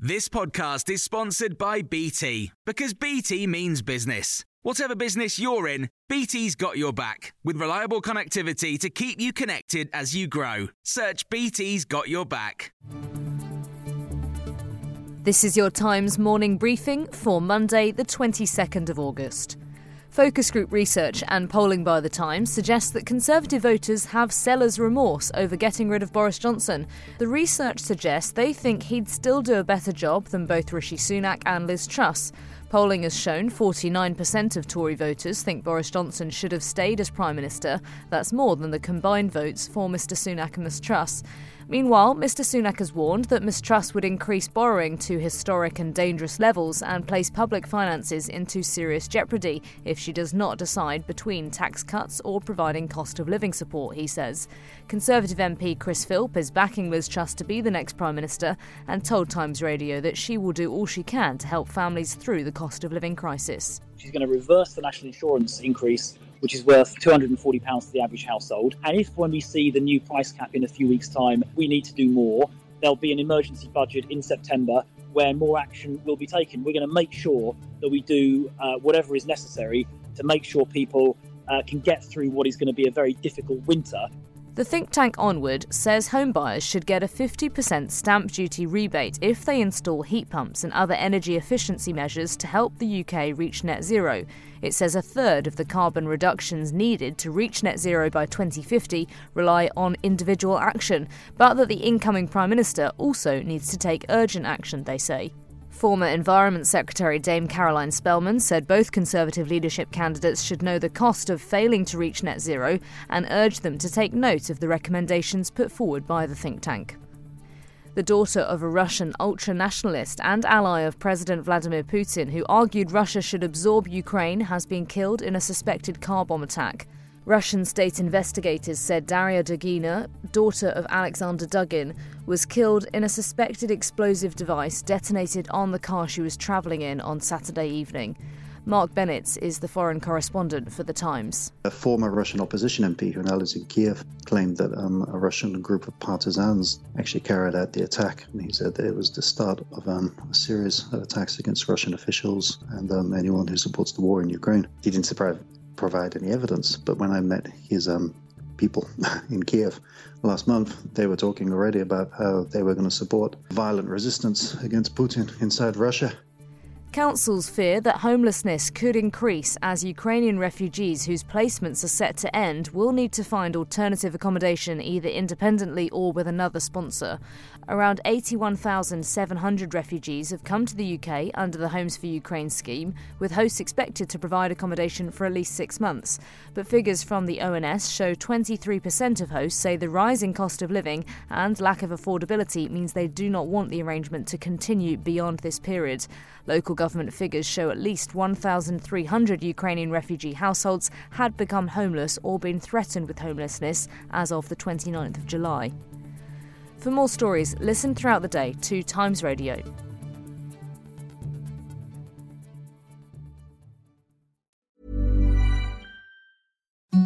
This podcast is sponsored by BT because BT means business. Whatever business you're in, BT's got your back with reliable connectivity to keep you connected as you grow. Search BT's got your back. This is your Times morning briefing for Monday, the 22nd of August. Focus group research and polling by The Times suggests that Conservative voters have seller's remorse over getting rid of Boris Johnson. The research suggests they think he'd still do a better job than both Rishi Sunak and Liz Truss. Polling has shown 49% of Tory voters think Boris Johnson should have stayed as Prime Minister. That's more than the combined votes for Mr Sunak and Ms Truss. Meanwhile, Mr Sunak has warned that Ms Truss would increase borrowing to historic and dangerous levels and place public finances into serious jeopardy if she does not decide between tax cuts or providing cost of living support, he says. Conservative MP Chris Philp is backing Liz Truss to be the next Prime Minister and told Times Radio that she will do all she can to help families through the cost of living crisis. She's going to reverse the national insurance increase which is worth £240 to the average household. And if, when we see the new price cap in a few weeks' time, we need to do more, there'll be an emergency budget in September where more action will be taken. We're going to make sure that we do uh, whatever is necessary to make sure people uh, can get through what is going to be a very difficult winter the think tank Onward says homebuyers should get a 50% stamp duty rebate if they install heat pumps and other energy efficiency measures to help the UK reach net zero. It says a third of the carbon reductions needed to reach net zero by 2050 rely on individual action, but that the incoming Prime Minister also needs to take urgent action, they say. Former Environment Secretary Dame Caroline Spelman said both Conservative leadership candidates should know the cost of failing to reach net zero and urged them to take note of the recommendations put forward by the think tank. The daughter of a Russian ultra nationalist and ally of President Vladimir Putin, who argued Russia should absorb Ukraine, has been killed in a suspected car bomb attack. Russian state investigators said Daria Dugina, daughter of Alexander Dugin, was killed in a suspected explosive device detonated on the car she was travelling in on Saturday evening. Marc Bennetts is the foreign correspondent for The Times. A former Russian opposition MP who now lives in Kiev claimed that um, a Russian group of partisans actually carried out the attack. And he said that it was the start of um, a series of attacks against Russian officials and um, anyone who supports the war in Ukraine. He didn't provide any evidence. But when I met his um, people in Kiev last month, they were talking already about how they were going to support violent resistance against Putin inside Russia. Councils fear that homelessness could increase as Ukrainian refugees whose placements are set to end will need to find alternative accommodation either independently or with another sponsor. Around 81,700 refugees have come to the UK under the Homes for Ukraine scheme, with hosts expected to provide accommodation for at least six months. But figures from the ONS show 23% of hosts say the rising cost of living and lack of affordability means they do not want the arrangement to continue beyond this period. Local government figures show at least 1,300 Ukrainian refugee households had become homeless or been threatened with homelessness as of the 29th of July. For more stories, listen throughout the day to Times Radio.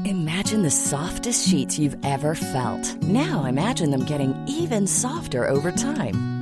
Imagine the softest sheets you've ever felt. Now imagine them getting even softer over time.